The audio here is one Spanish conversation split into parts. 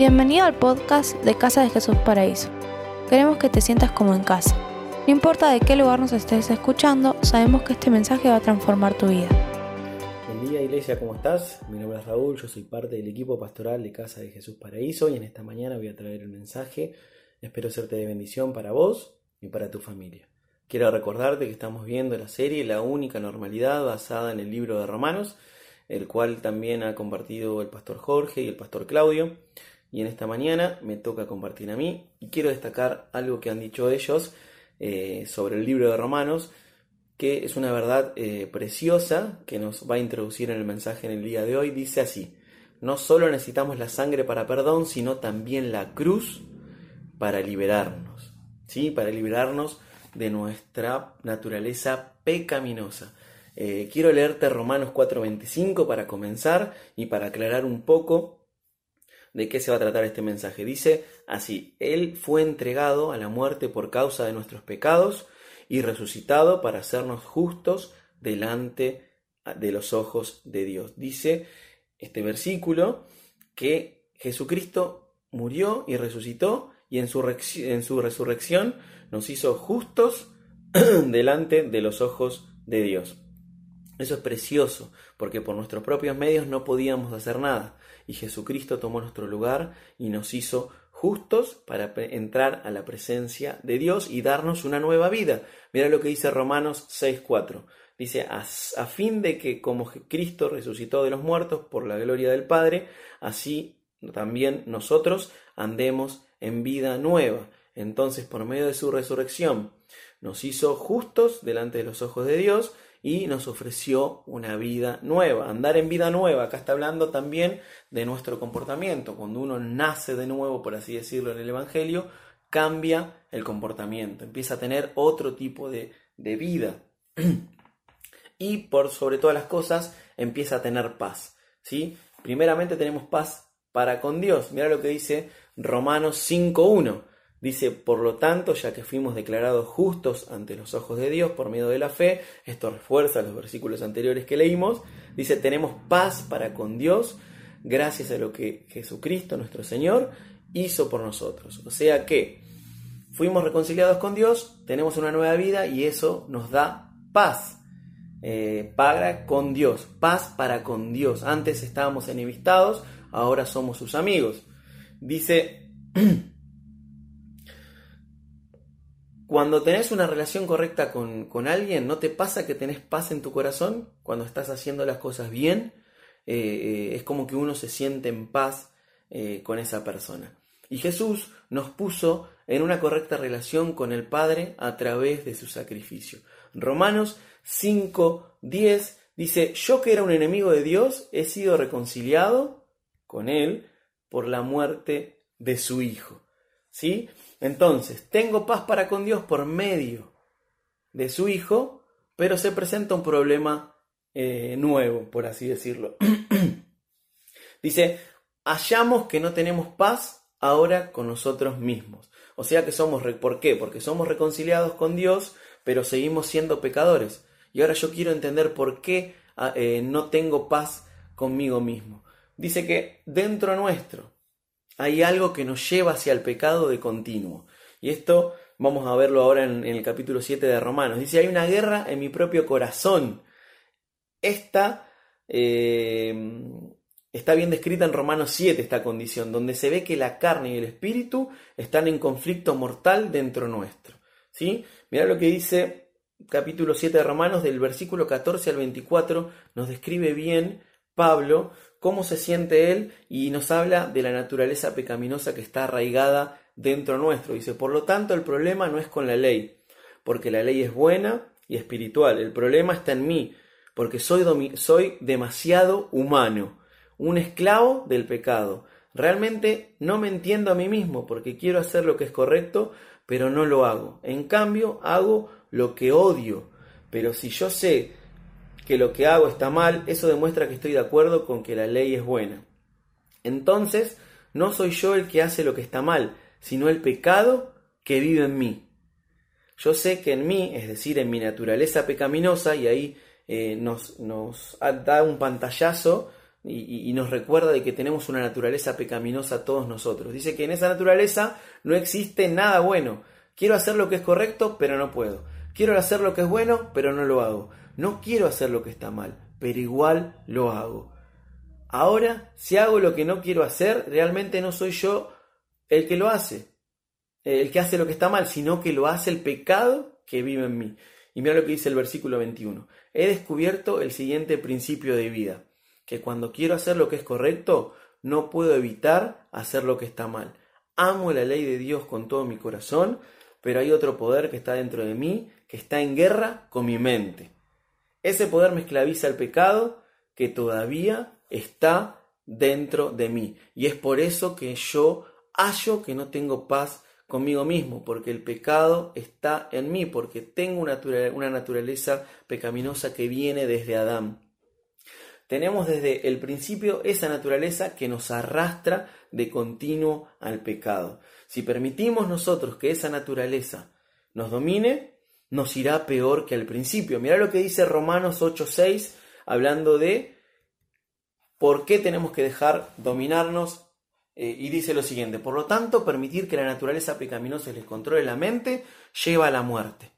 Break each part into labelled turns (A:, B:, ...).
A: Bienvenido al podcast de Casa de Jesús Paraíso. Queremos que te sientas como en casa. No importa de qué lugar nos estés escuchando, sabemos que este mensaje va a transformar tu vida.
B: Buen día iglesia, ¿cómo estás? Mi nombre es Raúl, yo soy parte del equipo pastoral de Casa de Jesús Paraíso y en esta mañana voy a traer un mensaje. Espero serte de bendición para vos y para tu familia. Quiero recordarte que estamos viendo la serie La única normalidad basada en el libro de Romanos el cual también ha compartido el pastor Jorge y el pastor Claudio. Y en esta mañana me toca compartir a mí y quiero destacar algo que han dicho ellos eh, sobre el libro de Romanos, que es una verdad eh, preciosa que nos va a introducir en el mensaje en el día de hoy. Dice así, no solo necesitamos la sangre para perdón, sino también la cruz para liberarnos, ¿sí? Para liberarnos de nuestra naturaleza pecaminosa. Eh, quiero leerte Romanos 4:25 para comenzar y para aclarar un poco de qué se va a tratar este mensaje. Dice así, Él fue entregado a la muerte por causa de nuestros pecados y resucitado para hacernos justos delante de los ojos de Dios. Dice este versículo que Jesucristo murió y resucitó y en su, en su resurrección nos hizo justos delante de los ojos de Dios. Eso es precioso, porque por nuestros propios medios no podíamos hacer nada, y Jesucristo tomó nuestro lugar y nos hizo justos para entrar a la presencia de Dios y darnos una nueva vida. Mira lo que dice Romanos 6:4. Dice, a, fin de que como Cristo resucitó de los muertos por la gloria del Padre, así también nosotros andemos en vida nueva. Entonces, por medio de su resurrección, nos hizo justos delante de los ojos de Dios, y nos ofreció una vida nueva. Andar en vida nueva, acá está hablando también de nuestro comportamiento. Cuando uno nace de nuevo, por así decirlo, en el Evangelio, cambia el comportamiento, empieza a tener otro tipo de, de vida. y por sobre todas las cosas, empieza a tener paz. ¿sí? Primeramente tenemos paz para con Dios. Mira lo que dice Romanos 5.1. Dice, por lo tanto, ya que fuimos declarados justos ante los ojos de Dios por medio de la fe, esto refuerza los versículos anteriores que leímos, dice, tenemos paz para con Dios gracias a lo que Jesucristo, nuestro Señor, hizo por nosotros. O sea que fuimos reconciliados con Dios, tenemos una nueva vida y eso nos da paz. Eh, para con Dios, paz para con Dios. Antes estábamos enemistados, ahora somos sus amigos. Dice Cuando tenés una relación correcta con, alguien, ¿no te pasa que tenés paz en tu corazón cuando estás haciendo las cosas bien? Eh, eh, es como que uno se siente en paz eh, con esa persona. Y Jesús nos puso en una correcta relación con el Padre a través de su sacrificio. Romanos 5, 10 dice, yo que era un enemigo de Dios, he sido reconciliado con Él por la muerte de su Hijo. ¿Sí? Entonces, tengo paz para con Dios por medio de su Hijo, pero se presenta un problema eh, nuevo, por así decirlo. Dice, hallamos que no tenemos paz ahora con nosotros mismos. O sea que somos, ¿por qué? Porque somos reconciliados con Dios, pero seguimos siendo pecadores. Y ahora yo quiero entender por qué ah, eh, no tengo paz conmigo mismo. Dice que dentro nuestro hay algo que nos lleva hacia el pecado de continuo. Y esto vamos a verlo ahora en, el capítulo 7 de Romanos. Dice, hay una guerra en mi propio corazón. Esta eh, está bien descrita en Romanos 7, esta condición, donde se ve que la carne y el espíritu están en conflicto mortal dentro nuestro. ¿sí? Mira lo que dice capítulo 7 de Romanos, del versículo 14 al 24, nos describe bien Pablo cómo se siente él y nos habla de la naturaleza pecaminosa que está arraigada dentro nuestro. Dice, por lo tanto, el problema no es con la ley, porque la ley es buena y espiritual. El problema está en mí, porque soy, soy demasiado humano, un esclavo del pecado. Realmente no me entiendo a mí mismo porque quiero hacer lo que es correcto, pero no lo hago. En cambio, hago lo que odio. Pero si yo sé que lo que hago está mal, eso demuestra que estoy de acuerdo con que la ley es buena. Entonces, no soy yo el que hace lo que está mal, sino el pecado que vive en mí. Yo sé que en mí, es decir, en mi naturaleza pecaminosa, y ahí eh, nos, nos, da un pantallazo y, nos recuerda de que tenemos una naturaleza pecaminosa todos nosotros. Dice que en esa naturaleza no existe nada bueno. Quiero hacer lo que es correcto, pero no puedo. Quiero hacer lo que es bueno, pero no lo hago. No quiero hacer lo que está mal, pero igual lo hago. Ahora, si hago lo que no quiero hacer, realmente no soy yo el que lo hace, el que hace lo que está mal, sino que lo hace el pecado que vive en mí. Y mira lo que dice el versículo 21. He descubierto el siguiente principio de vida que cuando quiero hacer lo que es correcto, no puedo evitar hacer lo que está mal. Amo la ley de Dios con todo mi corazón, pero hay otro poder que está dentro de mí, que está en guerra con mi mente. Ese poder me esclaviza al pecado que todavía está dentro de mí. Y es por eso que yo hallo que no tengo paz conmigo mismo, porque el pecado está en mí, porque tengo una naturaleza pecaminosa que viene desde Adán tenemos desde el principio esa naturaleza que nos arrastra de continuo al pecado. Si permitimos nosotros que esa naturaleza nos domine, nos irá peor que al principio. Mirá lo que dice Romanos 8:6 hablando de por qué tenemos que dejar dominarnos eh, y dice lo siguiente, por lo tanto, permitir que la naturaleza pecaminosa les controle la mente lleva a la muerte.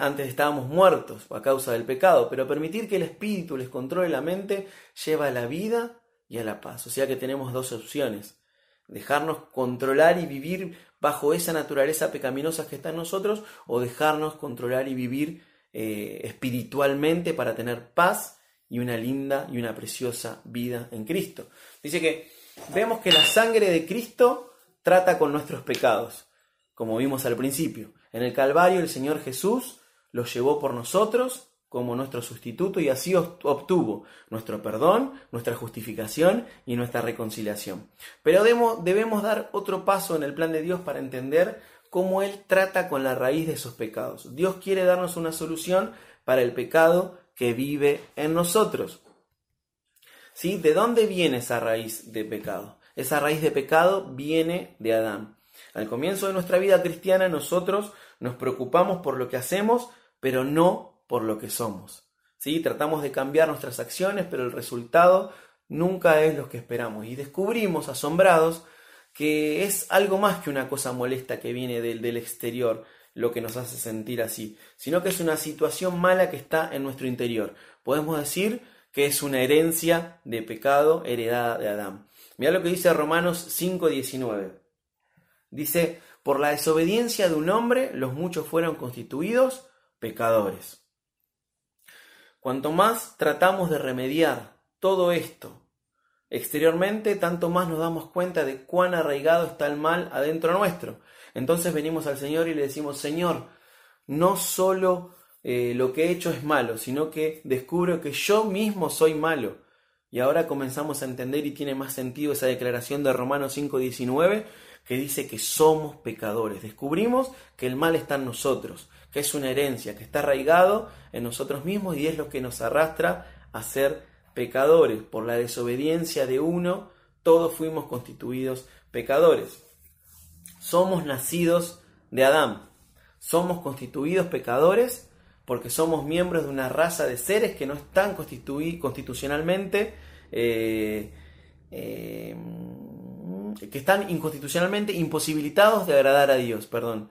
B: Antes estábamos muertos a causa del pecado, pero permitir que el espíritu les controle la mente lleva a la vida y a la paz. O sea que tenemos dos opciones. Dejarnos controlar y vivir bajo esa naturaleza pecaminosa que está en nosotros o dejarnos controlar y vivir eh, espiritualmente para tener paz y una linda y una preciosa vida en Cristo. Dice que vemos que la sangre de Cristo trata con nuestros pecados, como vimos al principio. En el Calvario el Señor Jesús los llevó por nosotros como nuestro sustituto y así obtuvo nuestro perdón, nuestra justificación y nuestra reconciliación. Pero debemos, dar otro paso en el plan de Dios para entender cómo Él trata con la raíz de esos pecados. Dios quiere darnos una solución para el pecado que vive en nosotros. ¿Sí? ¿De dónde viene esa raíz de pecado? Esa raíz de pecado viene de Adán. Al comienzo de nuestra vida cristiana nosotros nos preocupamos por lo que hacemos, pero no por lo que somos. ¿Sí? Tratamos de cambiar nuestras acciones, pero el resultado nunca es lo que esperamos. Y descubrimos, asombrados, que es algo más que una cosa molesta que viene del, del exterior lo que nos hace sentir así, sino que es una situación mala que está en nuestro interior. Podemos decir que es una herencia de pecado heredada de Adán. Mira lo que dice Romanos 5:19. Dice, por la desobediencia de un hombre los muchos fueron constituidos pecadores. Cuanto más tratamos de remediar todo esto exteriormente, tanto más nos damos cuenta de cuán arraigado está el mal adentro nuestro. Entonces venimos al Señor y le decimos, Señor, no solo eh, lo que he hecho es malo, sino que descubro que yo mismo soy malo. Y ahora comenzamos a entender y tiene más sentido esa declaración de Romanos 5:19 que dice que somos pecadores. Descubrimos que el mal está en nosotros, que es una herencia, que está arraigado en nosotros mismos y es lo que nos arrastra a ser pecadores. Por la desobediencia de uno, todos fuimos constituidos pecadores. Somos nacidos de Adán. Somos constituidos pecadores porque somos miembros de una raza de seres que no están constitucionalmente eh, eh, que están inconstitucionalmente imposibilitados de agradar a Dios, perdón.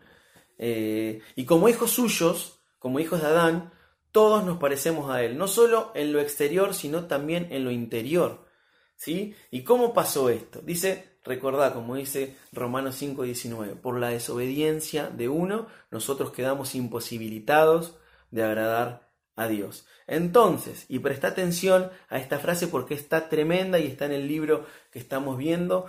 B: Eh, y como hijos suyos, como hijos de Adán, todos nos parecemos a Él, no solo en lo exterior, sino también en lo interior. ¿Sí? ¿Y cómo pasó esto? Dice, recordad, como dice Romanos 5:19, por la desobediencia de uno, nosotros quedamos imposibilitados de agradar a Dios. Entonces, y presta atención a esta frase porque está tremenda y está en el libro que estamos viendo,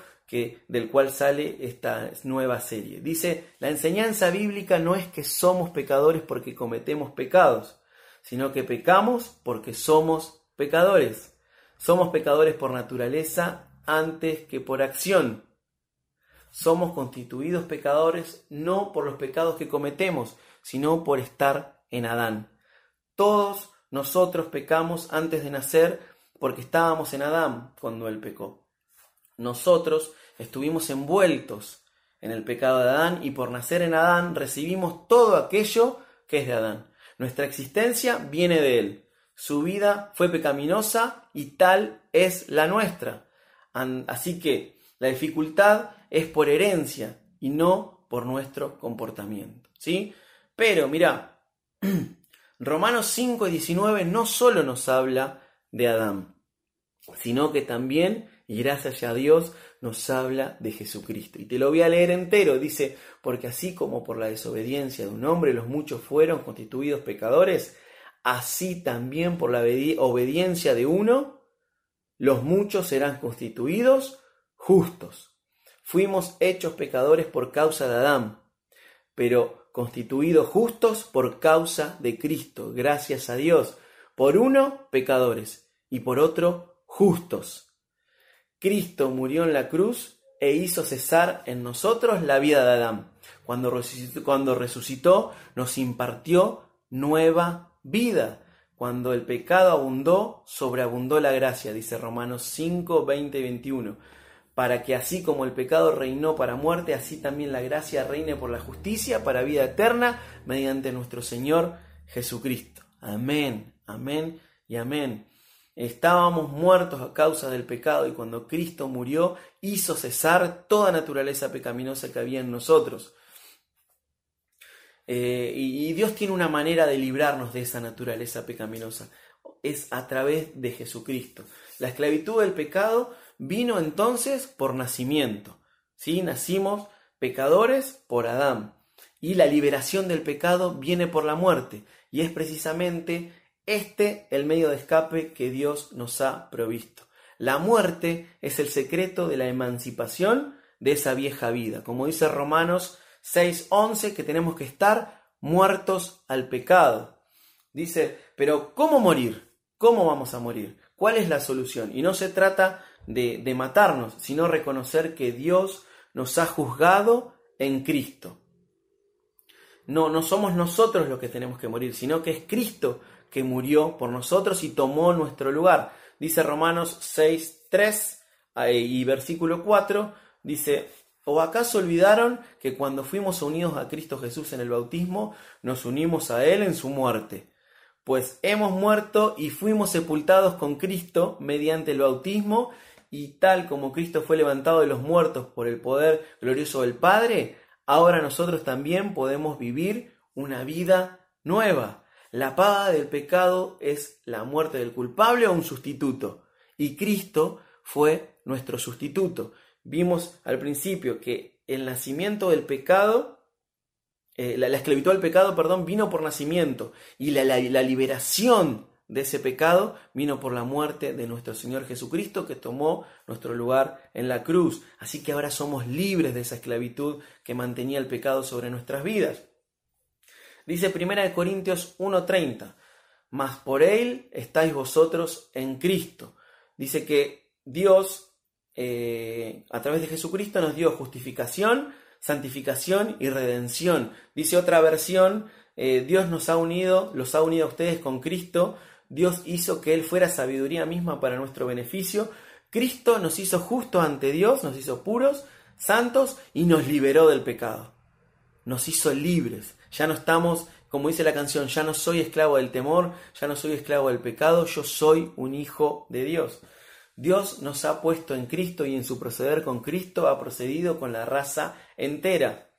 B: del cual sale esta nueva serie. Dice, la enseñanza bíblica no es que somos pecadores porque cometemos pecados, sino que pecamos porque somos pecadores. Somos pecadores por naturaleza antes que por acción. Somos constituidos pecadores no por los pecados que cometemos, sino por estar en Adán. Todos nosotros pecamos antes de nacer porque estábamos en Adán cuando él pecó. Nosotros estuvimos envueltos en el pecado de Adán y por nacer en Adán recibimos todo aquello que es de Adán. Nuestra existencia viene de él. Su vida fue pecaminosa y tal es la nuestra. Así que la dificultad es por herencia y no por nuestro comportamiento. ¿sí? Pero mira, Romanos 5 y 19 no solo nos habla de Adán, sino que también, y gracias a Dios, nos habla de Jesucristo. Y te lo voy a leer entero. Dice, porque así como por la desobediencia de un hombre los muchos fueron constituidos pecadores, así también por la obediencia de uno, los muchos serán constituidos justos. Fuimos hechos pecadores por causa de Adán, pero constituidos justos por causa de Cristo, gracias a Dios. Por uno, pecadores, y por otro, justos. Cristo murió en la cruz e hizo cesar en nosotros la vida de Adán. Cuando resucitó, nos impartió nueva vida. Cuando el pecado abundó, sobreabundó la gracia, dice Romanos 5, 20 y 21. Para que así como el pecado reinó para muerte, así también la gracia reine por la justicia para vida eterna mediante nuestro Señor Jesucristo. Amén, amén y amén. Estábamos muertos a causa del pecado y cuando Cristo murió hizo cesar toda naturaleza pecaminosa que había en nosotros. Eh, y, Dios tiene una manera de librarnos de esa naturaleza pecaminosa. Es a través de Jesucristo. La esclavitud del pecado vino entonces por nacimiento. ¿sí? Nacimos pecadores por Adán. Y la liberación del pecado viene por la muerte. Y es precisamente este el medio de escape que Dios nos ha provisto. La muerte es el secreto de la emancipación de esa vieja vida. Como dice Romanos 6:11, que tenemos que estar muertos al pecado. Dice, pero ¿cómo morir? ¿Cómo vamos a morir? ¿Cuál es la solución? Y no se trata de, de matarnos, sino reconocer que Dios nos ha juzgado en Cristo. No, no somos nosotros los que tenemos que morir, sino que es Cristo que murió por nosotros y tomó nuestro lugar. Dice Romanos 6, 3 y versículo 4, dice, ¿o acaso olvidaron que cuando fuimos unidos a Cristo Jesús en el bautismo, nos unimos a Él en su muerte? Pues hemos muerto y fuimos sepultados con Cristo mediante el bautismo, y tal como Cristo fue levantado de los muertos por el poder glorioso del Padre, ahora nosotros también podemos vivir una vida nueva. La paga del pecado es la muerte del culpable o un sustituto. Y Cristo fue nuestro sustituto. Vimos al principio que el nacimiento del pecado, eh, la, esclavitud del pecado, perdón, vino por nacimiento. Y la, la liberación de ese pecado vino por la muerte de nuestro Señor Jesucristo que tomó nuestro lugar en la cruz. Así que ahora somos libres de esa esclavitud que mantenía el pecado sobre nuestras vidas. Dice 1 Corintios 1:30, mas por él estáis vosotros en Cristo. Dice que Dios, eh, a través de Jesucristo, nos dio justificación, santificación y redención. Dice otra versión, eh, Dios nos ha unido, los ha unido a ustedes con Cristo. Dios hizo que Él fuera sabiduría misma para nuestro beneficio. Cristo nos hizo justos ante Dios, nos hizo puros, santos y nos liberó del pecado. Nos hizo libres. Ya no estamos, como dice la canción, ya no soy esclavo del temor, ya no soy esclavo del pecado, yo soy un hijo de Dios. Dios nos ha puesto en Cristo y en su proceder con Cristo ha procedido con la raza entera.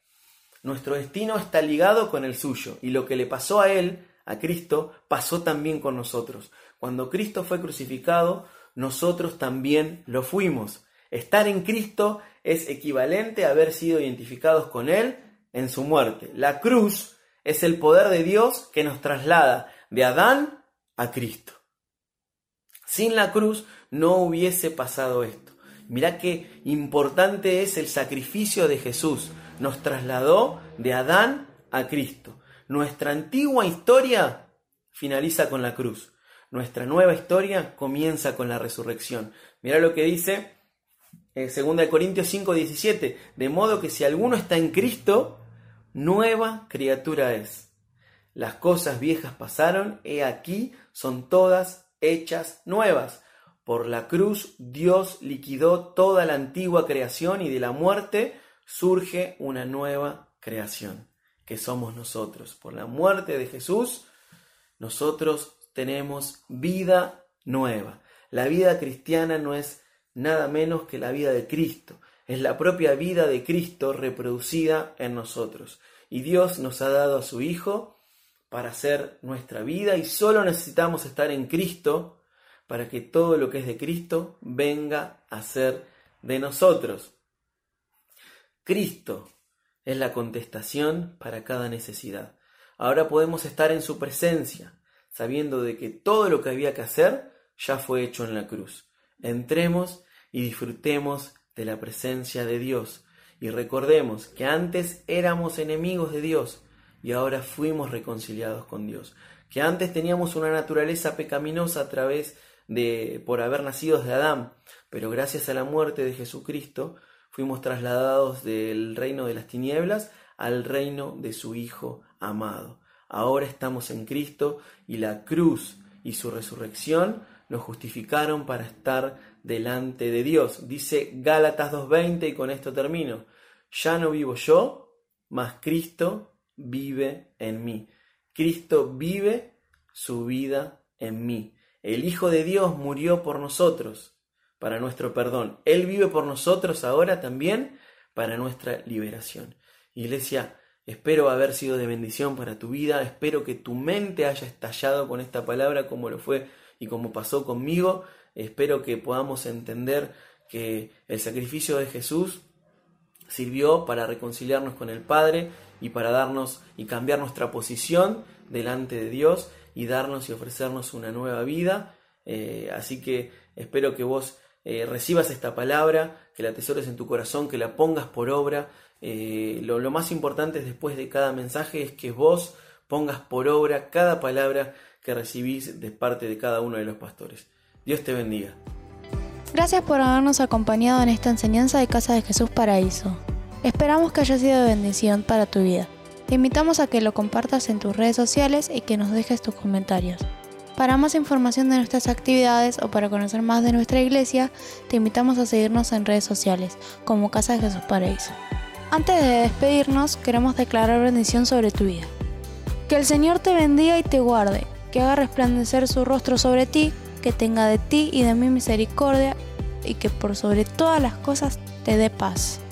B: Nuestro destino está ligado con el suyo y lo que le pasó a Él, a Cristo, pasó también con nosotros. Cuando Cristo fue crucificado, nosotros también lo fuimos. Estar en Cristo es equivalente a haber sido identificados con Él en su muerte. La cruz es el poder de Dios que nos traslada de Adán a Cristo. Sin la cruz no hubiese pasado esto. Mirá qué importante es el sacrificio de Jesús. Nos trasladó de Adán a Cristo. Nuestra antigua historia finaliza con la cruz. Nuestra nueva historia comienza con la resurrección. Mirá lo que dice eh, 2 Corintios 5, 17. De modo que si alguno está en Cristo, nueva criatura es. Las cosas viejas pasaron, he aquí, son todas hechas nuevas. Por la cruz Dios liquidó toda la antigua creación y de la muerte surge una nueva creación, que somos nosotros. Por la muerte de Jesús, nosotros tenemos vida nueva. La vida cristiana no es nada menos que la vida de Cristo. Es la propia vida de Cristo reproducida en nosotros. Y Dios nos ha dado a su Hijo para hacer nuestra vida y solo necesitamos estar en Cristo para que todo lo que es de Cristo venga a ser de nosotros. Cristo es la contestación para cada necesidad. Ahora podemos estar en su presencia, sabiendo de que todo lo que había que hacer ya fue hecho en la cruz. Entremos y disfrutemos de la presencia de Dios y recordemos que antes éramos enemigos de Dios y ahora fuimos reconciliados con Dios, que antes teníamos una naturaleza pecaminosa a través de por haber nacido de Adán, pero gracias a la muerte de Jesucristo fuimos trasladados del reino de las tinieblas al reino de su Hijo amado. Ahora estamos en Cristo y la cruz y su resurrección nos justificaron para estar delante de Dios. Dice Gálatas 2.20 y con esto termino. Ya no vivo yo, mas Cristo vive en mí. Cristo vive su vida en mí. El Hijo de Dios murió por nosotros, para nuestro perdón. Él vive por nosotros ahora también para nuestra liberación. Iglesia, espero haber sido de bendición para tu vida, espero que tu mente haya estallado con esta palabra como lo fue y como pasó conmigo. Espero que podamos entender que el sacrificio de Jesús sirvió para reconciliarnos con el Padre y para darnos y cambiar nuestra posición delante de Dios y darnos y ofrecernos una nueva vida. Eh, así que espero que vos eh, recibas esta palabra, que la atesores en tu corazón, que la pongas por obra. Eh, lo, más importante después de cada mensaje es que vos pongas por obra cada palabra que recibís de parte de cada uno de los pastores. Dios te bendiga.
A: Gracias por habernos acompañado en esta enseñanza de Casa de Jesús Paraíso. Esperamos que haya sido de bendición para tu vida. Te invitamos a que lo compartas en tus redes sociales y que nos dejes tus comentarios. Para más información de nuestras actividades o para conocer más de nuestra iglesia, te invitamos a seguirnos en redes sociales como Casa de Jesús Paraíso. Antes de despedirnos, queremos declarar bendición sobre tu vida. Que el Señor te bendiga y te guarde, que haga resplandecer su rostro sobre ti, que tenga de ti y de mí misericordia y que por sobre todas las cosas te dé paz.